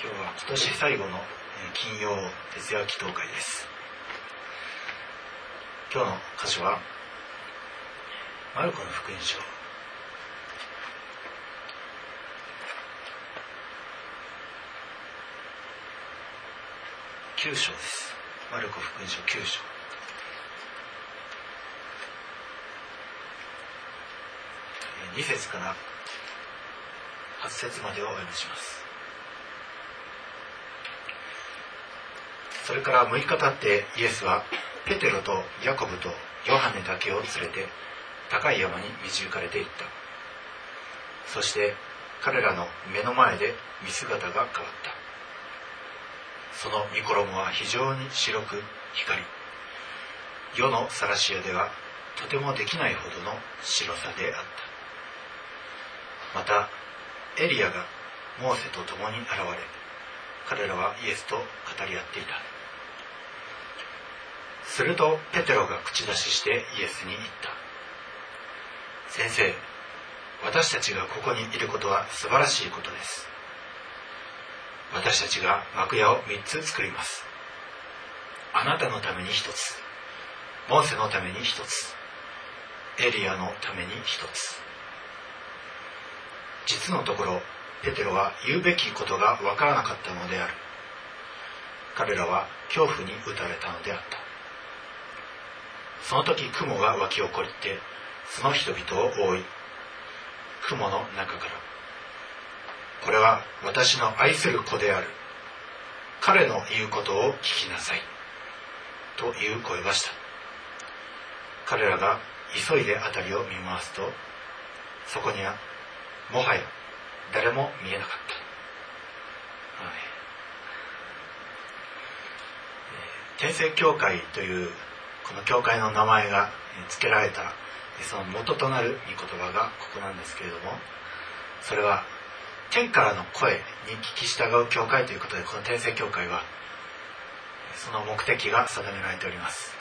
今日は今年最後の金曜徹夜祈祷会です。今日の箇所はマルコの福音書。9章です。マルコ福音書9章。2節から8節までをお読みします。それから6日経ってイエスはペテロとヤコブとヨハネだけを連れて高い山に導かれていった。そして彼らの目の前で見姿が変わった。その見衣は非常に白く光り世のサラシアではとてもできないほどの白さであった。またエリアがモーセと共に現れ彼らはイエスと語り合っていた。するとペテロが口出ししてイエスに言った。先生私たちがここにいることは素晴らしいことです。私たちが幕屋を3つ作ります。あなたのために1つ。モーセのために1つ。エリアのために1つ。実のところペテロは言うべきことがわからなかったのである。彼らは恐怖に打たれたのであった。その時雲が湧き起こってその人々を覆い雲の中から。これは私の愛する子である。彼の言うことを聞きなさい。という声がした。彼らが急いで辺りを見回すとそこにはもはや誰も見えなかった、はい。天聖教会というこの教会の名前が付けられたその元となる御言葉がここなんですけれどもそれは天からの声に聞き従う教会ということでこの天聖教会はその目的が定められております。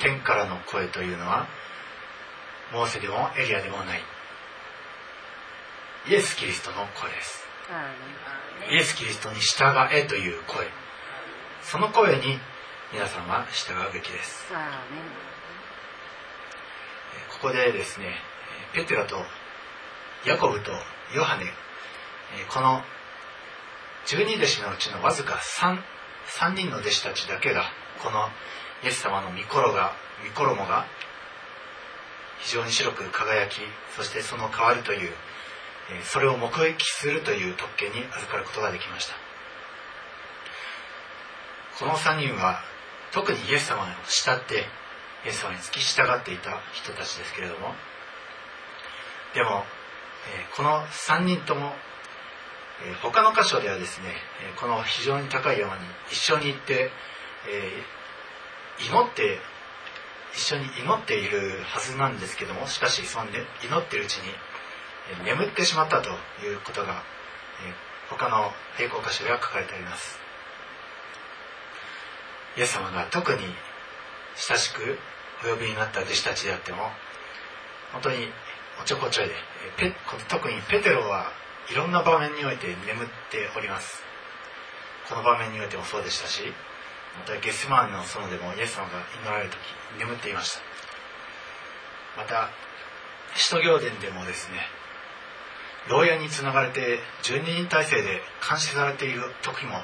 天からの声というのはモーセでもエリアでもないイエス・キリストの声です。イエス・キリストに従えという声。その声に皆さんは従うべきです。ここでですねペテロとヤコブとヨハネ。この十二弟子のうちのわずか 3, 3人の弟子たちだけがこのイエス様の御衣が御衣が非常に白く輝きそしてその変わるというそれを目撃するという特権に預かることができました。この3人は特にイエス様を慕ってイエス様に付き従っていた人たちですけれども。でも、えこの3人とも、え他の箇所ではですねこの非常に高い山に一緒に行って、え祈って一緒に祈っているはずなんですけどもしかしその、ね、祈ってるうちに眠ってしまったということが、え他の並行箇所では書かれてあります。イエス様が特に親しくお呼びになった弟子たちであっても本当におちょこちょいでペ特にペテロはいろんな場面において眠っております。この場面においてもそうでしたしまたゲスマーネの園でもイエス様が祈られる時眠っていました。また使徒行伝でもですね牢屋につながれて12人体制で監視されている時も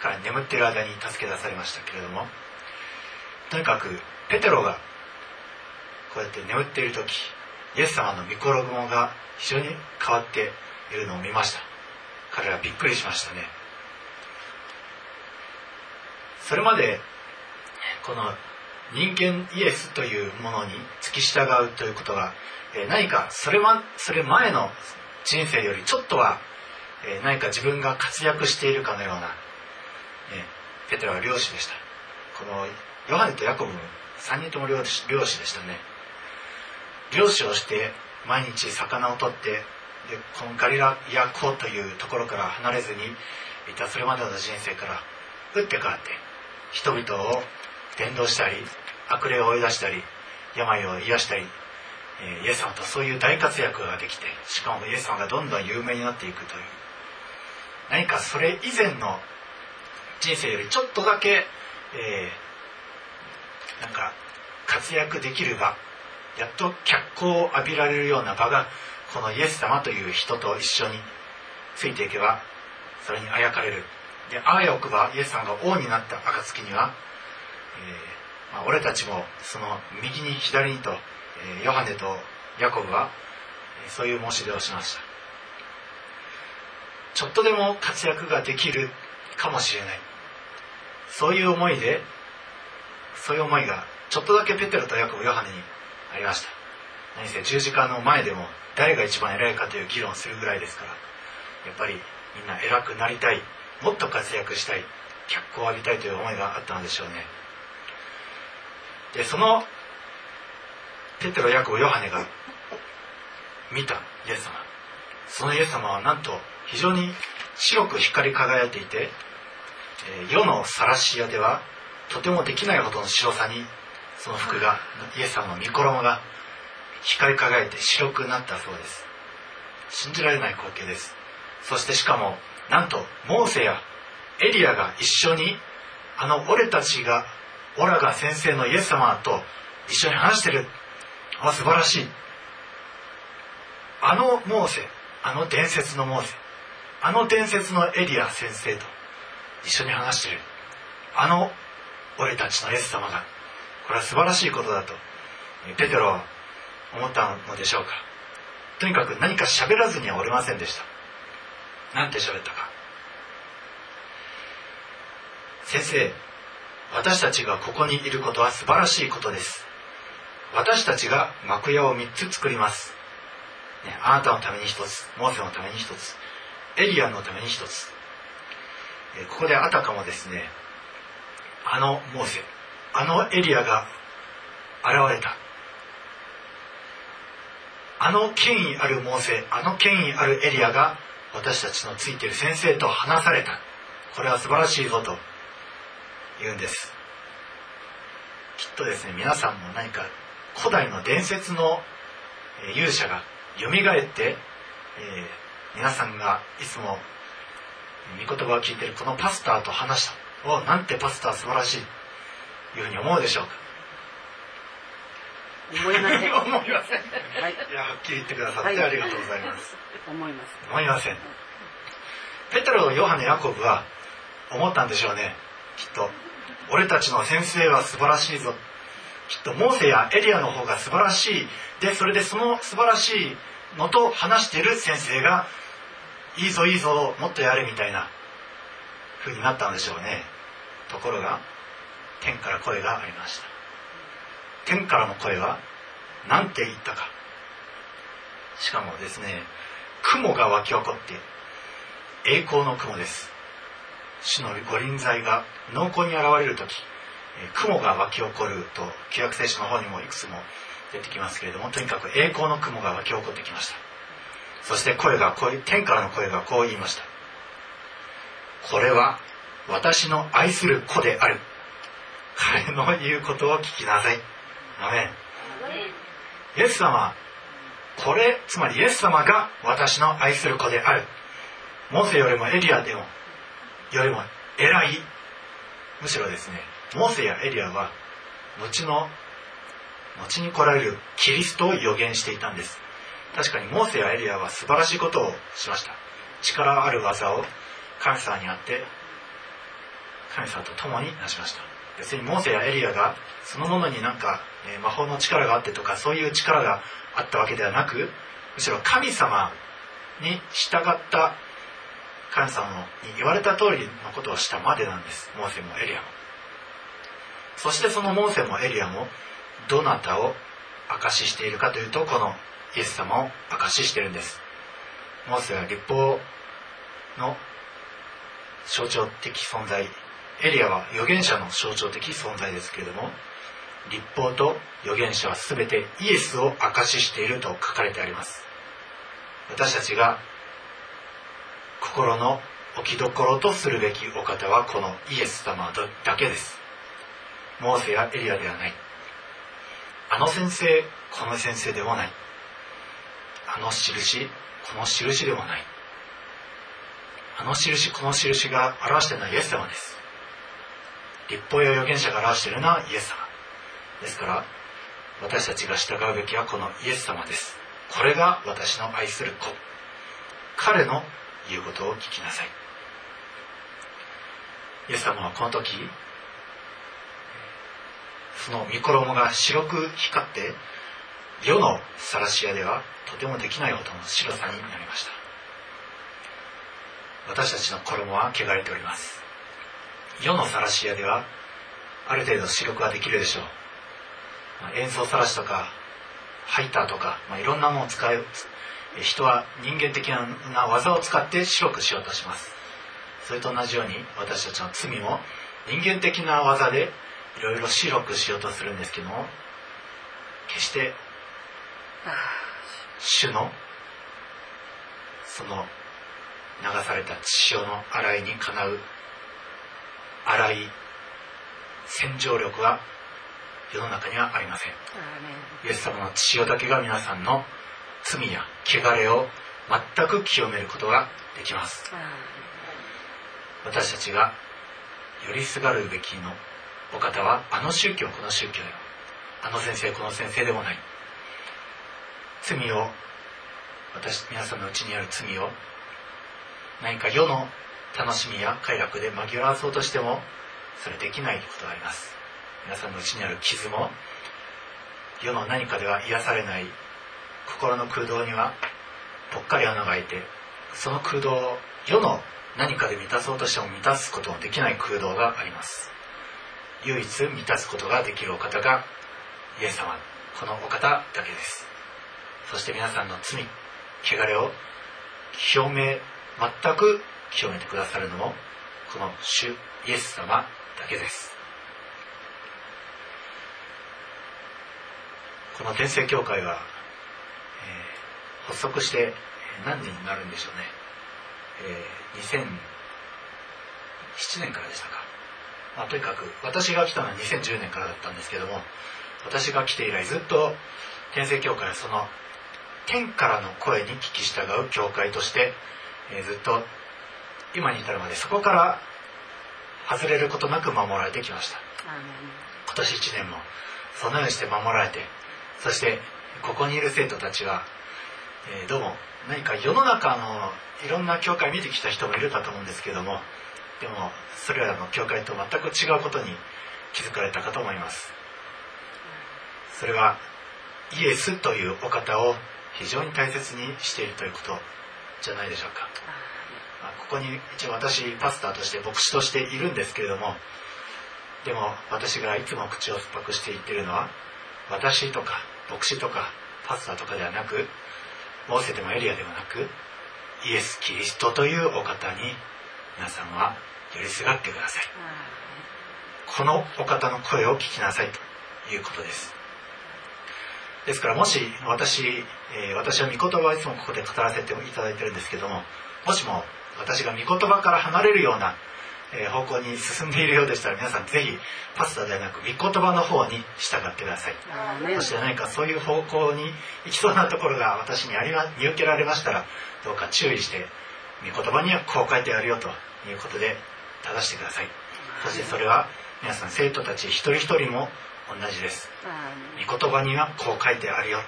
から眠っている間に助け出されましたけれどもとにかくペテロがこうやって眠っている時イエス様の御衣が非常に変わっているのを見ました。彼らびっくりしましたね。それまでこの人間イエスというものに付き従うということが何かそれ,、ま、それ前の人生よりちょっとは何か自分が活躍しているかのようなペテロは漁師でした。このヨハネとヤコブ3人とも漁師漁師でしたね。漁師をして毎日魚を取ってでこのガリラヤ湖というところから離れずにいたそれまでの人生から打って変わって人々を伝道したり悪霊を追い出したり病を癒したりイエス様とそういう大活躍ができてしかもイエス様がどんどん有名になっていくという。何かそれ以前の人生よりちょっとだけ、えー、なんか活躍できる場やっと脚光を浴びられるような場がこのイエス様という人と一緒についていけばそれにあやかれる。でああやおくばイエス様が王になった暁には、えーまあ、俺たちもその右に左にと、えー、ヨハネとヤコブは、え、そういう申し出をしました。ちょっとでも活躍ができるかもしれない。そういう思いでそういう思いがちょっとだけペテロとヤコブヨハネにありました。何せ十字架の前でも誰が一番偉いかという議論するぐらいですからやっぱりみんな偉くなりたいもっと活躍したい脚光を浴びたいという思いがあったのでしょうね。でそのペテロヤコブヨハネが見たイエス様。そのイエス様はなんと非常に白く光り輝いていて世の晒し屋ではとてもできないほどの白さにその服がイエス様の御衣が光り輝いて白くなったそうです。信じられない光景です。そしてしかもなんとモーセやエリアが一緒にあの俺たちがオラが先生のイエス様と一緒に話してる。あ素晴らしい。あのモーセあの伝説のモーセあの伝説のエリア先生と一緒に話してる。あの俺たちのイエス様がこれは素晴らしいことだとペテロは思ったのでしょうか。とにかく何か喋らずにはおれませんでした。なんて喋ったか。先生私たちがここにいることは素晴らしいことです。私たちが幕屋を3つ作ります、ね、あなたのために1つモーセのために1つエリアのために1つ。ここであたかもですねあのモーセあのエリアが現れた。あの権威あるモーセあの権威あるエリアが私たちのついてる先生と話された。これは素晴らしいぞと言うんです。きっとですね皆さんも何か古代の伝説の勇者がよみがえって、えー、皆さんがいつも御言葉を聞いているこのパスターと話したおなんてパスター素晴らしいいうふうに思うでしょうか？思いません。思いません。はい。いや、はっきり言ってくださってありがとうございます。思います。思いません。ペテロ、ヨハネ、ヤコブは思ったんでしょうね。きっと。俺たちの先生は素晴らしいぞ。きっとモーセやエリアの方が素晴らしい。で、それでその素晴らしいのと話している先生が、いいぞいいぞ、もっとやれみたいな風になったんでしょうね。ところが、天から声がありました。天からの声は何て言ったか。しかもですね雲が湧き起こって栄光の雲です。主の御臨在が濃厚に現れる時雲が湧き起こると旧約聖書の方にもいくつも出てきますけれどもとにかく栄光の雲が湧き起こってきました。そして声がこう天からの声がこう言いましたこれは私の愛する子である彼の言うことを聞きなさい。アメン。イエス様、これ、つまりイエス様が私の愛する子である。モーセよりもエリアでも、よりも偉い。むしろですね、モーセやエリアは、後の、後に来られるキリストを予言していたんです。確かにモーセやエリアは素晴らしいことをしました。力ある技を神様にあって、神様と共になしました。別にモーセやエリアがそのものになんか、え、魔法の力があってとかそういう力があったわけではなくむしろ神様に従った神様に言われた通りのことをしたまでなんですモーセもエリアもそしてそのモーセもエリアもどなたを証ししているかというとこのイエス様を証ししてるんです。モーセは立法の象徴的存在。エリアは預言者の象徴的存在ですけれども立法と預言者は全てイエスを証ししていると書かれてあります。私たちが心の置きどころとするべきお方はこのイエス様だけです。モーセやエリアではない。あの先生この先生でもない。あの印この印でもない。あの印この印が表しているのはイエス様です。立法や預言者が表しているのはイエス様。ですから私たちが従うべきはこのイエス様です。これが私の愛する子。彼の言うことを聞きなさい。イエス様はこの時その御衣が白く光って世のサラシアではとてもできないほどの白さになりました。私たちの衣は汚れております。世のサラシアではある程度白くはできるでしょう。ま演奏さらしとかハイターとか、まあ、いろんなものを使う。人は人間的な技を使って白くしようとします。それと同じように私たちの罪も人間的な技でいろいろ白くしようとするんですけども決して主のその流された血潮の洗いにかなう洗い洗浄力は世の中にはありません。イエス様の血潮だけが皆さんの罪や汚れを全く清めることができます。私たちがよりすがるべきのお方はあの宗教この宗教よ。あの先生この先生でもない罪を私皆さんのうちにある罪を何か世の楽しみや快楽で紛らわそうとしてもそれできないことがあります。皆さんのうちにある傷も世の何かでは癒されない心の空洞にはぽっかり穴が開いてその空洞を世の何かで満たそうとしても満たすことのできない空洞があります。唯一満たすことができるお方がイエス様このお方だけです。そして皆さんの罪汚れを清め全く清めてくださるのもこの主イエス様だけです。この天聖教会は、えー、発足して何年になるんでしょうね、えー、2007年からでしたか、まあ、とにかく私が来たのは2010年からだったんですけども私が来て以来ずっと天聖教会はその天からの声に聞き従う教会として、えー、ずっと今に至るまでそこから外れることなく守られてきました。今年1年もそのようにして守られてそしてここにいる生徒たちは、えー、どうも何か世の中のいろんな教会見てきた人もいるかと思うんですけどもでもそれらの教会と全く違うことに気づかれたかと思います。それはイエスというお方を非常に大切にしているということじゃないでしょうか。ここに一応私パスターとして牧師としているんですけれどもでも私がいつも口を酸っぱくして言ってるのは私とか牧師とかパスターとかではなくモーセでもエリアでもなくイエス・キリストというお方に皆さんは寄りすがってください。このお方の声を聞きなさいということです。ですからもし私、えー、私は御言葉をいつもここで語らせていただいてるんですけどももしも私が御言葉から離れるような方向に進んでいるようでしたら皆さんぜひパスタではなく御言葉の方に従ってください。そして何かそういう方向に行きそうなところが私にあり見受けられましたらどうか注意して御言葉にはこう書いてあるよということで正してください。そしてそれは皆さん生徒たち一人一人も同じです。御言葉にはこう書いてあるよ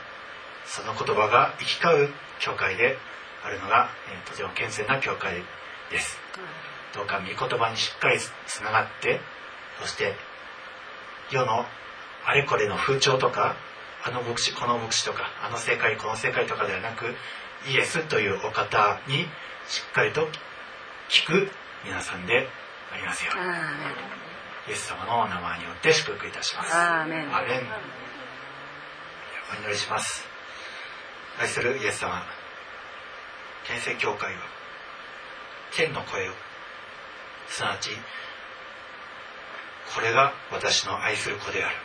その言葉が行き交う教会であるのが、えー、とても健全な教会です、どうか御言葉にしっかりつながってそして世のあれこれの風潮とかあの牧師この牧師とかあの正解この正解とかではなくイエスというお方にしっかりと聞く皆さんでありますよ。うにイエス様のお名前によって祝福いたします。アーメン。お祈りします愛するイエス様。天聖教会は天の声を。すなわちこれが私の愛する子である。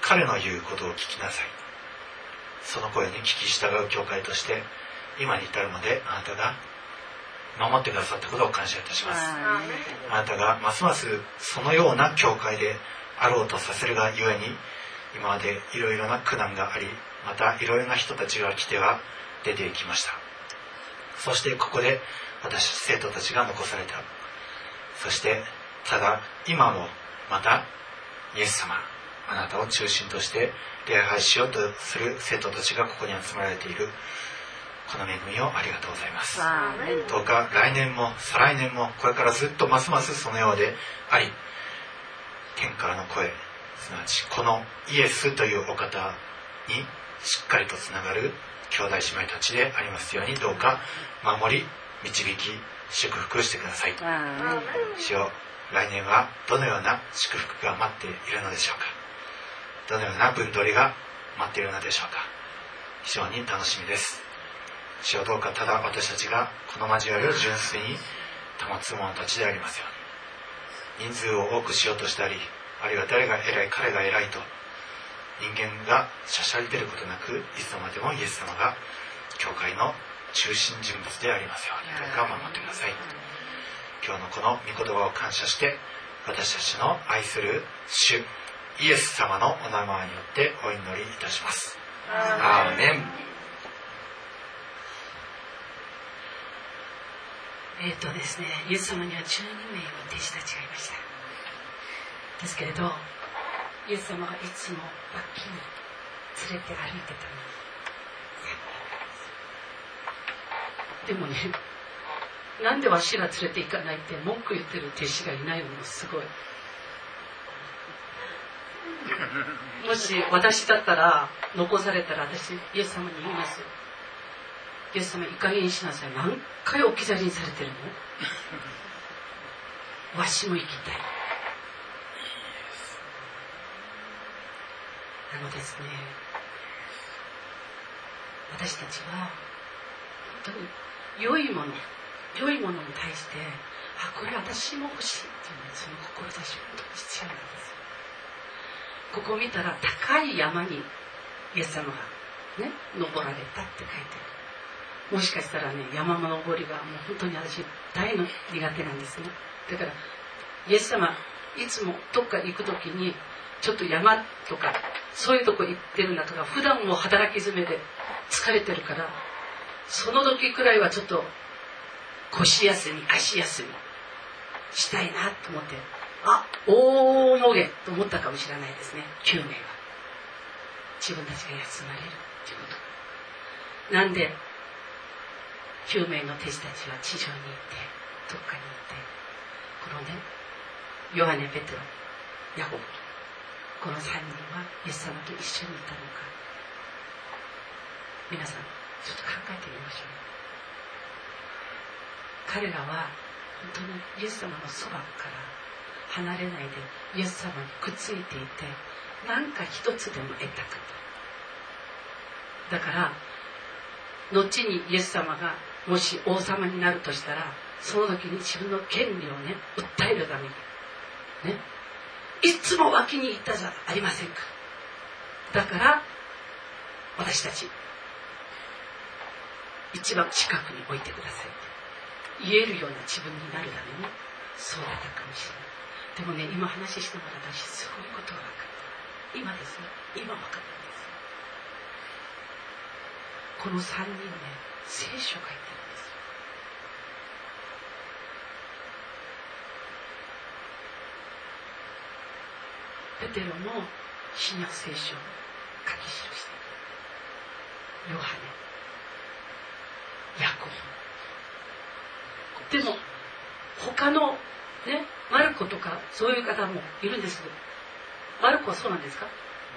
彼の言うことを聞きなさい。その声に聞き従う教会として今に至るまであなたが守ってくださったことを感謝いたします。あなたがますますそのような教会であろうとさせるがゆえに今までいろいろな苦難がありまたいろいろな人たちが来ては出ていきました。そしてここで私生徒たちが残された。そしてただ今もまたイエス様あなたを中心として礼拝しようとする生徒たちがここに集められている。この恵みをありがとうございます。どうか来年も再来年もこれからずっとますますそのようであり天からの声すなわちこのイエスというお方にしっかりとつながる兄弟姉妹たちでありますようにどうか守り導き祝福してください。主よ来年はどのような祝福が待っているのでしょうか。どのような分取りが待っているのでしょうか。非常に楽しみです。主よどうかただ私たちがこの交わりを純粋に保つ者たちでありますように。人数を多くしようとしたりあるいは誰が偉い彼が偉いと人間がしゃしゃり出ることなくいつまでもイエス様が教会の中心人物でありますようにどうか守ってください。今日のこの御言葉を感謝して私たちの愛する主イエス様のお名前によってお祈りいたします。アーメン。えっ、とですねイエス様には12名の弟子たちがいました。ですけれどイエス様がいつも脇に連れて歩いてたのでもねなんでわしら連れて行かないって文句言ってる弟子がいないのもすごい。もし私だったら残されたら私イエス様に言いますよ。イエス様いい加減にしなさい。何回置き去りにされてるの？わしも行きたい。なのですね私たちは本当に良いもの良いものに対してあこれ私も欲しいっていうねその志本当に必要なんですここ見たら高い山にイエス様がね登られたって書いてある。もしかしたらね山の登りがもう本当に私大の苦手なんですね。だからイエス様いつもどっか行く時にちょっと山とかそういうとこ行ってるんだとか普段も働き詰めで疲れてるからその時くらいはちょっと腰休み足休みしたいなと思ってあ大もげと思ったかもしれないですね9名は。自分たちが休まれるっていうこと。なんで9名の弟子たちは地上に行ってどっかに行ってこのねヨハネ・ペテロヤコブこの3人はイエス様と一緒にいたのか。皆さんちょっと考えてみましょう。彼らは本当にイエス様のそばから離れないでイエス様にくっついていて何か一つでも得たかった。だから後にイエス様がもし王様になるとしたらその時に自分の権利をね訴えるためにねいつも脇にいたじゃありませんか。だから私たち一番近くに置いてください。って言えるような自分になるためにそうだったかもしれない。でもね今話してもらった私すごいことが分かった。今ですよ。今分かったんですこの3人ね聖書書いてるんですよペテロも新約聖書を書き記してるヨハネヤコブでも他のねマルコとかそういう方もいるんですけどマルコはそうなんですか？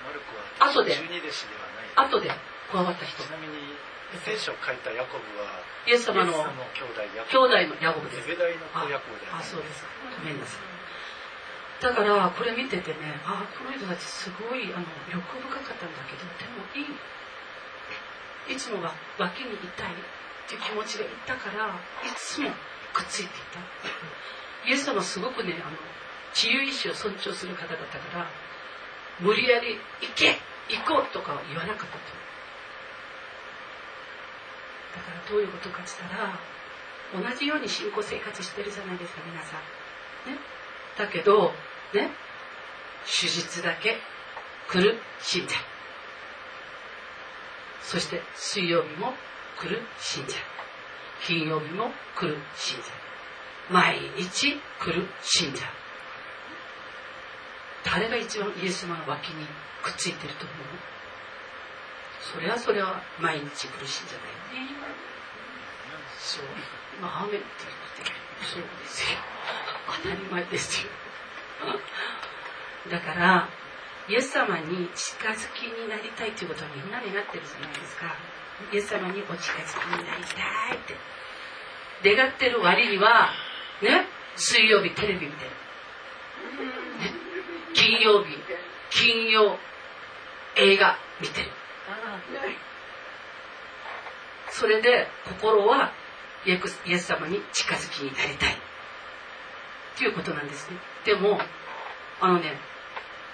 マルコは後で十二弟子ではない。後で加わった人。ちなみに聖書を書いたヤコブはイエス様の兄弟兄弟のヤコブです。あそうですか。ごめんなさいだからこれ見ててねああこの人たちすごいあの欲深かったんだけどでもいい。いつもは脇にいたいっていう気持ちがいったからいつもくっついていた。イエス様すごくねあの自由意志を尊重する方だったから無理やり「行け行こう」とかは言わなかったと。だからどういうことかって言ったら同じように信仰生活してるじゃないですか皆さん。ね。だけどね。手術だけ来る信者そして水曜日も来る信者金曜日も来る信者毎日来る信者誰が一番イエス様の脇にくっついてると思う？それはそれは毎日来る信者だよね。そう。まあ雨って言ってそうですよ。当たり前ですよ。だからイエス様に近づきになりたいということはみんなになってるじゃないですか。イエス様にお近づきになりたいって。願ってる割にはね水曜日テレビ見てる、ね、金曜日金曜映画見てる。それで心はイエス様に近づきになりたい。っていうことなんですね。でもあのね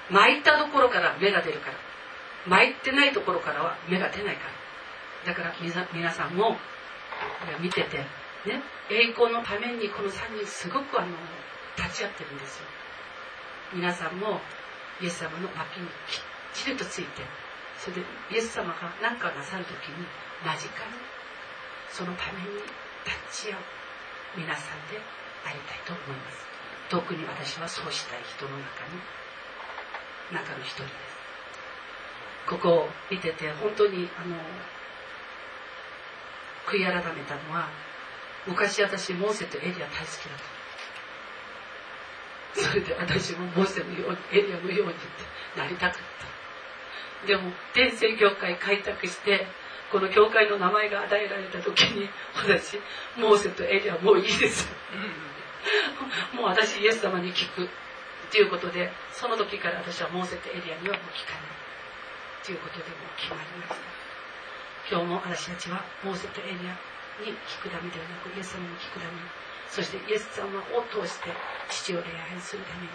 巻いたところから芽が出るから。巻いてないところからは芽が出ないから。だから皆さんも見ててね栄光のためにこの3人すごくあの立ち会ってるんですよ。皆さんもイエス様の脇にきっちりとついてそれでイエス様が何かなさる時に間近にそのために立ち会う皆さんでありたいと思います。特に私はそうしたい人の中に中の一人。ですここを見てて本当にあの悔い改めたのは昔私モーセとエリア大好きだとそれで私もモーセのようにエリアのようにってなりたかった。でも天聖教会開拓してこの教会の名前が与えられた時に私モーセとエリアもういいです。もう私イエス様に聞くということでその時から私はモーセとエリアにはもう聞かないということでも決まりました今日も私たちはモーセとエリアに聞くためではなくイエス様に聞くため。にそしてイエス様を通して父を礼拝するために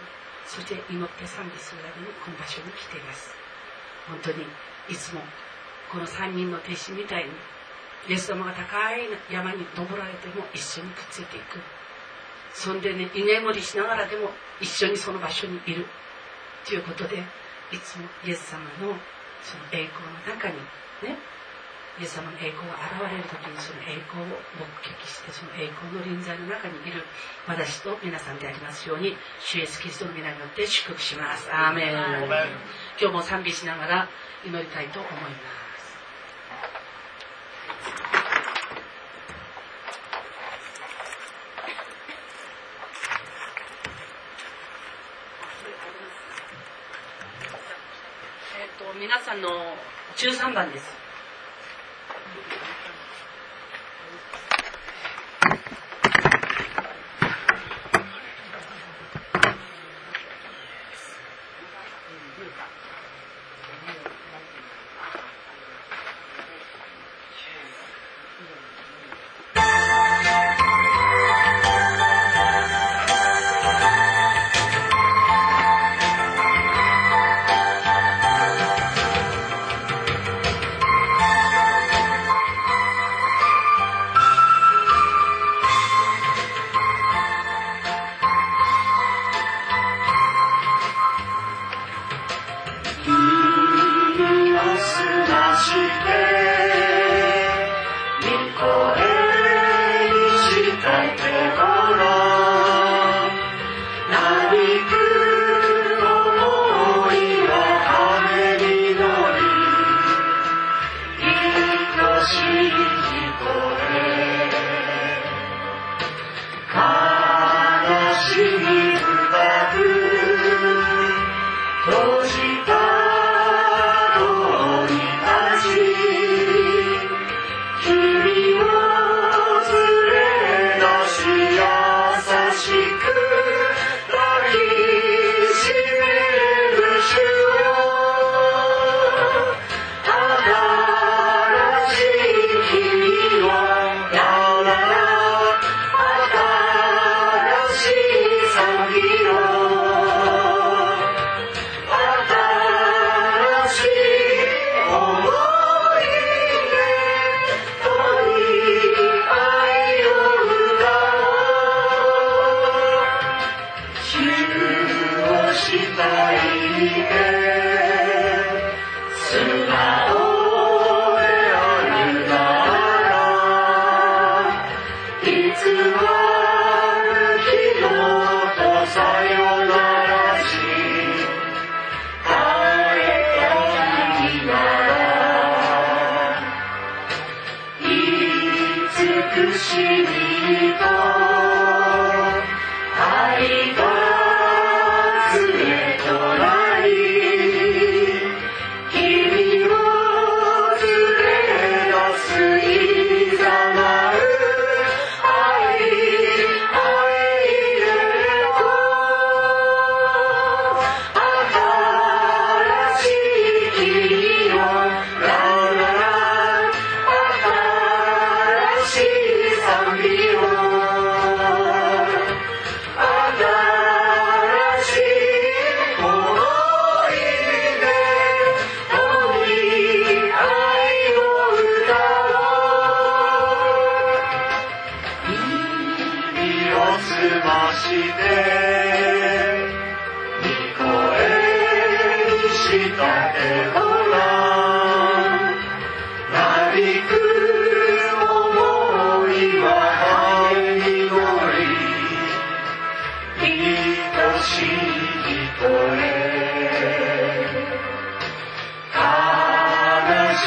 そして祈って賛美するためにこの場所に来ています。本当にいつもこの3人の弟子みたいにイエス様が高い山に登られても一緒にくっついていく。そんでね居眠りしながらでも一緒にその場所にいるということでいつもイエス様のその栄光の中にねイエス様の栄光が現れる時にその栄光を目撃してその栄光の臨在の中にいる私と皆さんでありますように主イエスキリストの皆によって祝福します。アーメン。今日も賛美しながら祈りたいと思います皆さんの13番です。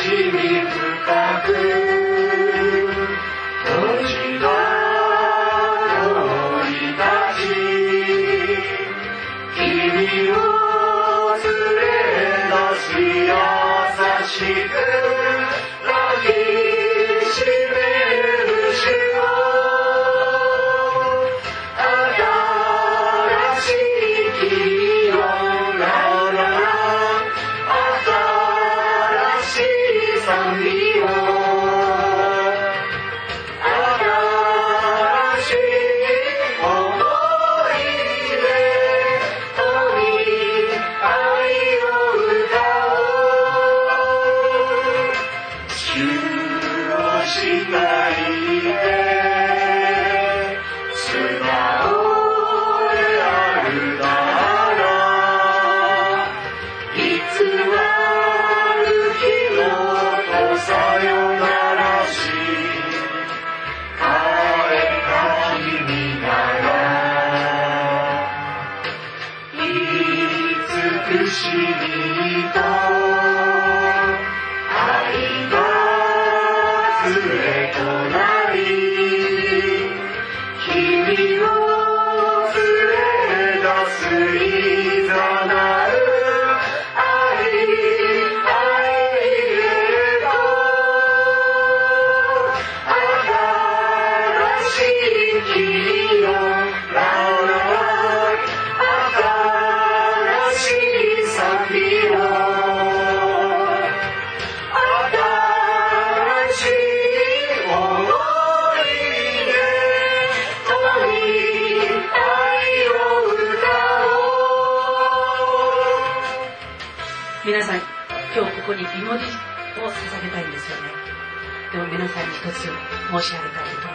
Jesus, I pray. 申し上げたいと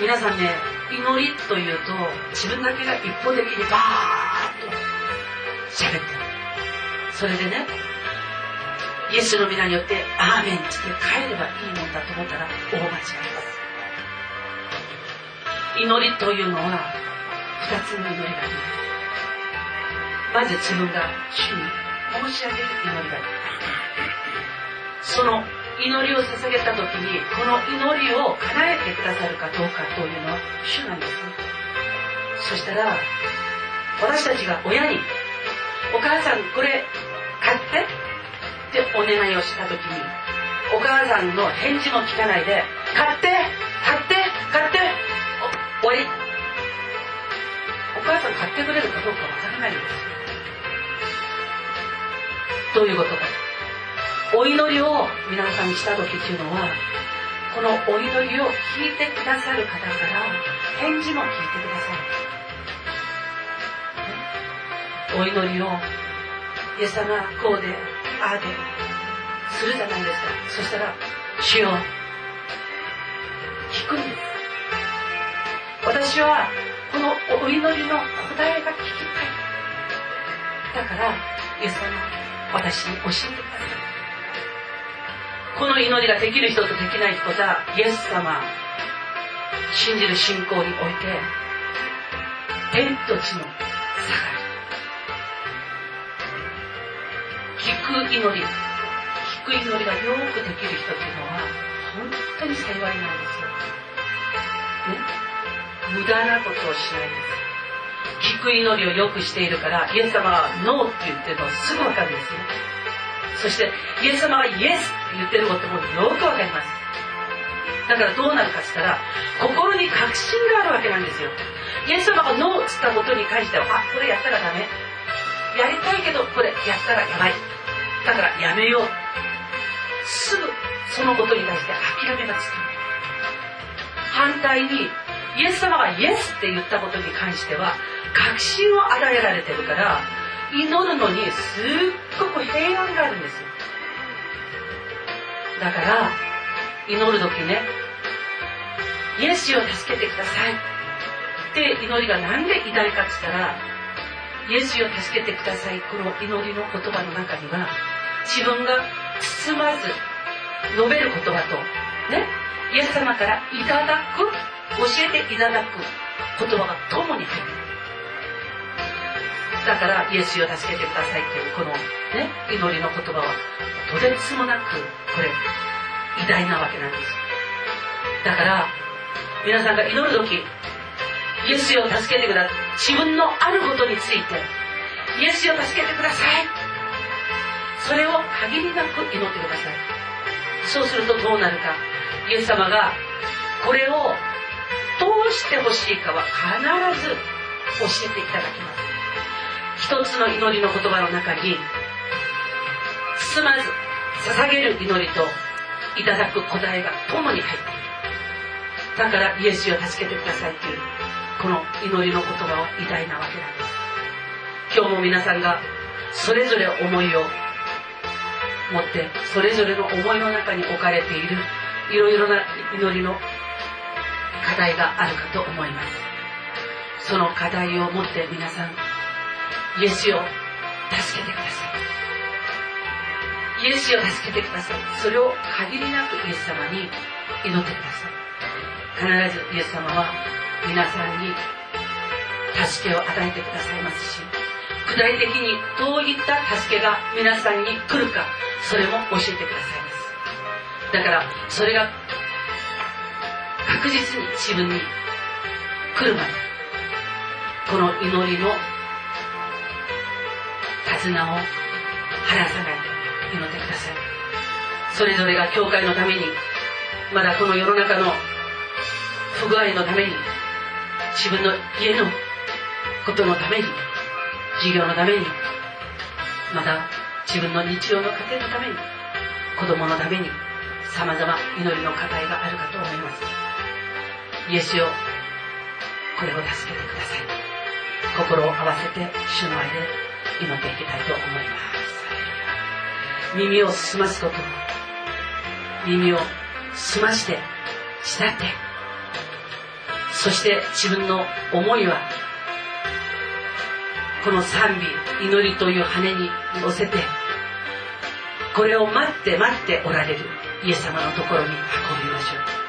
皆さんね祈りというと自分だけが一方的にバーッと喋ってそれでねイエスの皆によって「アーメン」って帰ればいいもんだと思ったら大間違いです。祈りというのは2つの祈りがあります。まず自分が主に申し上げる祈りがあります。その祈りを捧げた時にこの祈りを叶えてくださるかどうかというのは主なんですね。そしたら私たちが親に「お母さんこれ買って」ってお願いをした時にお母さんの返事も聞かないで「買って買って買って」終わり。お母さん買ってくれるかどうかわからないんですどういうことか。お祈りを皆さんにした時っていうのはこのお祈りを聞いてくださる方から返事も聞いてくださる。お祈りをイエス様こうでああでするじゃないですか。そしたら主よ。聞くんです。私はこのお祈りの答えが聞きたい。だからイエス様私に教えてください。この祈りができる人とできない人じゃイエス様信じる信仰において天と地の差が聞く祈り聞く祈りがよくできる人っていうのは本当に幸いなんですよ、ね、無駄なことをしないんです。聞く祈りをよくしているからイエス様はノーって言ってるのすぐ分かるんですよ。そしてイエス様はイエスって言ってることもよく分かります。だからどうなるかっつったら心に確信があるわけなんですよ。イエス様がノーっつったことに関してはあこれやったらダメ。やりたいけどこれやったらやばい。だからやめよう。すぐそのことに対して諦めがつく。反対にイエス様がイエスって言ったことに関しては確信を与えられてるから祈るのにすっごく平安があるんですよ。だから祈る時ねイエスを助けてください。って祈りが何で偉大かって言ったらイエスを助けてくださいこの祈りの言葉の中には自分が包まず述べる言葉とねイエス様からいただく教えていただく言葉が共に入ってる。だからイエスを助けてくださいっていうこのね祈りの言葉はとてつもなくこれ偉大なわけなんです。だから皆さんが祈る時イエスを助けてください。自分のあることについてイエスを助けてください。それを限りなく祈ってください。そうするとどうなるか。イエス様がこれをどうしてほしいかは必ず教えていただきます。つの祈りの言葉の中に包まず捧げる祈りといただく答えが共に入っている。だからイエスを助けてくださいというこの祈りの言葉は偉大なわけなんです。今日も皆さんがそれぞれ思いを持ってそれぞれの思いの中に置かれているいろいろな祈りの課題があるかと思います。その課題を持って皆さんイエスを助けてください。イエスを助けてください。それを限りなくイエス様に祈ってください。必ずイエス様は皆さんに助けを与えてくださいますし具体的にどういった助けが皆さんに来るかそれも教えてくださいます。だからそれが確実に自分に来るまでこの祈りの手綱を離さない祈ってください。それぞれが教会のためにまだこの世の中の不具合のために自分の家のことのために事業のためにまた自分の日常の家庭のために子供のためにさまざま祈りの課題があるかと思います。イエスよこれを助けてください。心を合わせて主の前で祈っていきたいと思います。耳を澄ますこと。耳を澄まして慕って。そして自分の思いはこの賛美祈りという羽に乗せてこれを待って待っておられるイエス様のところに運びましょう。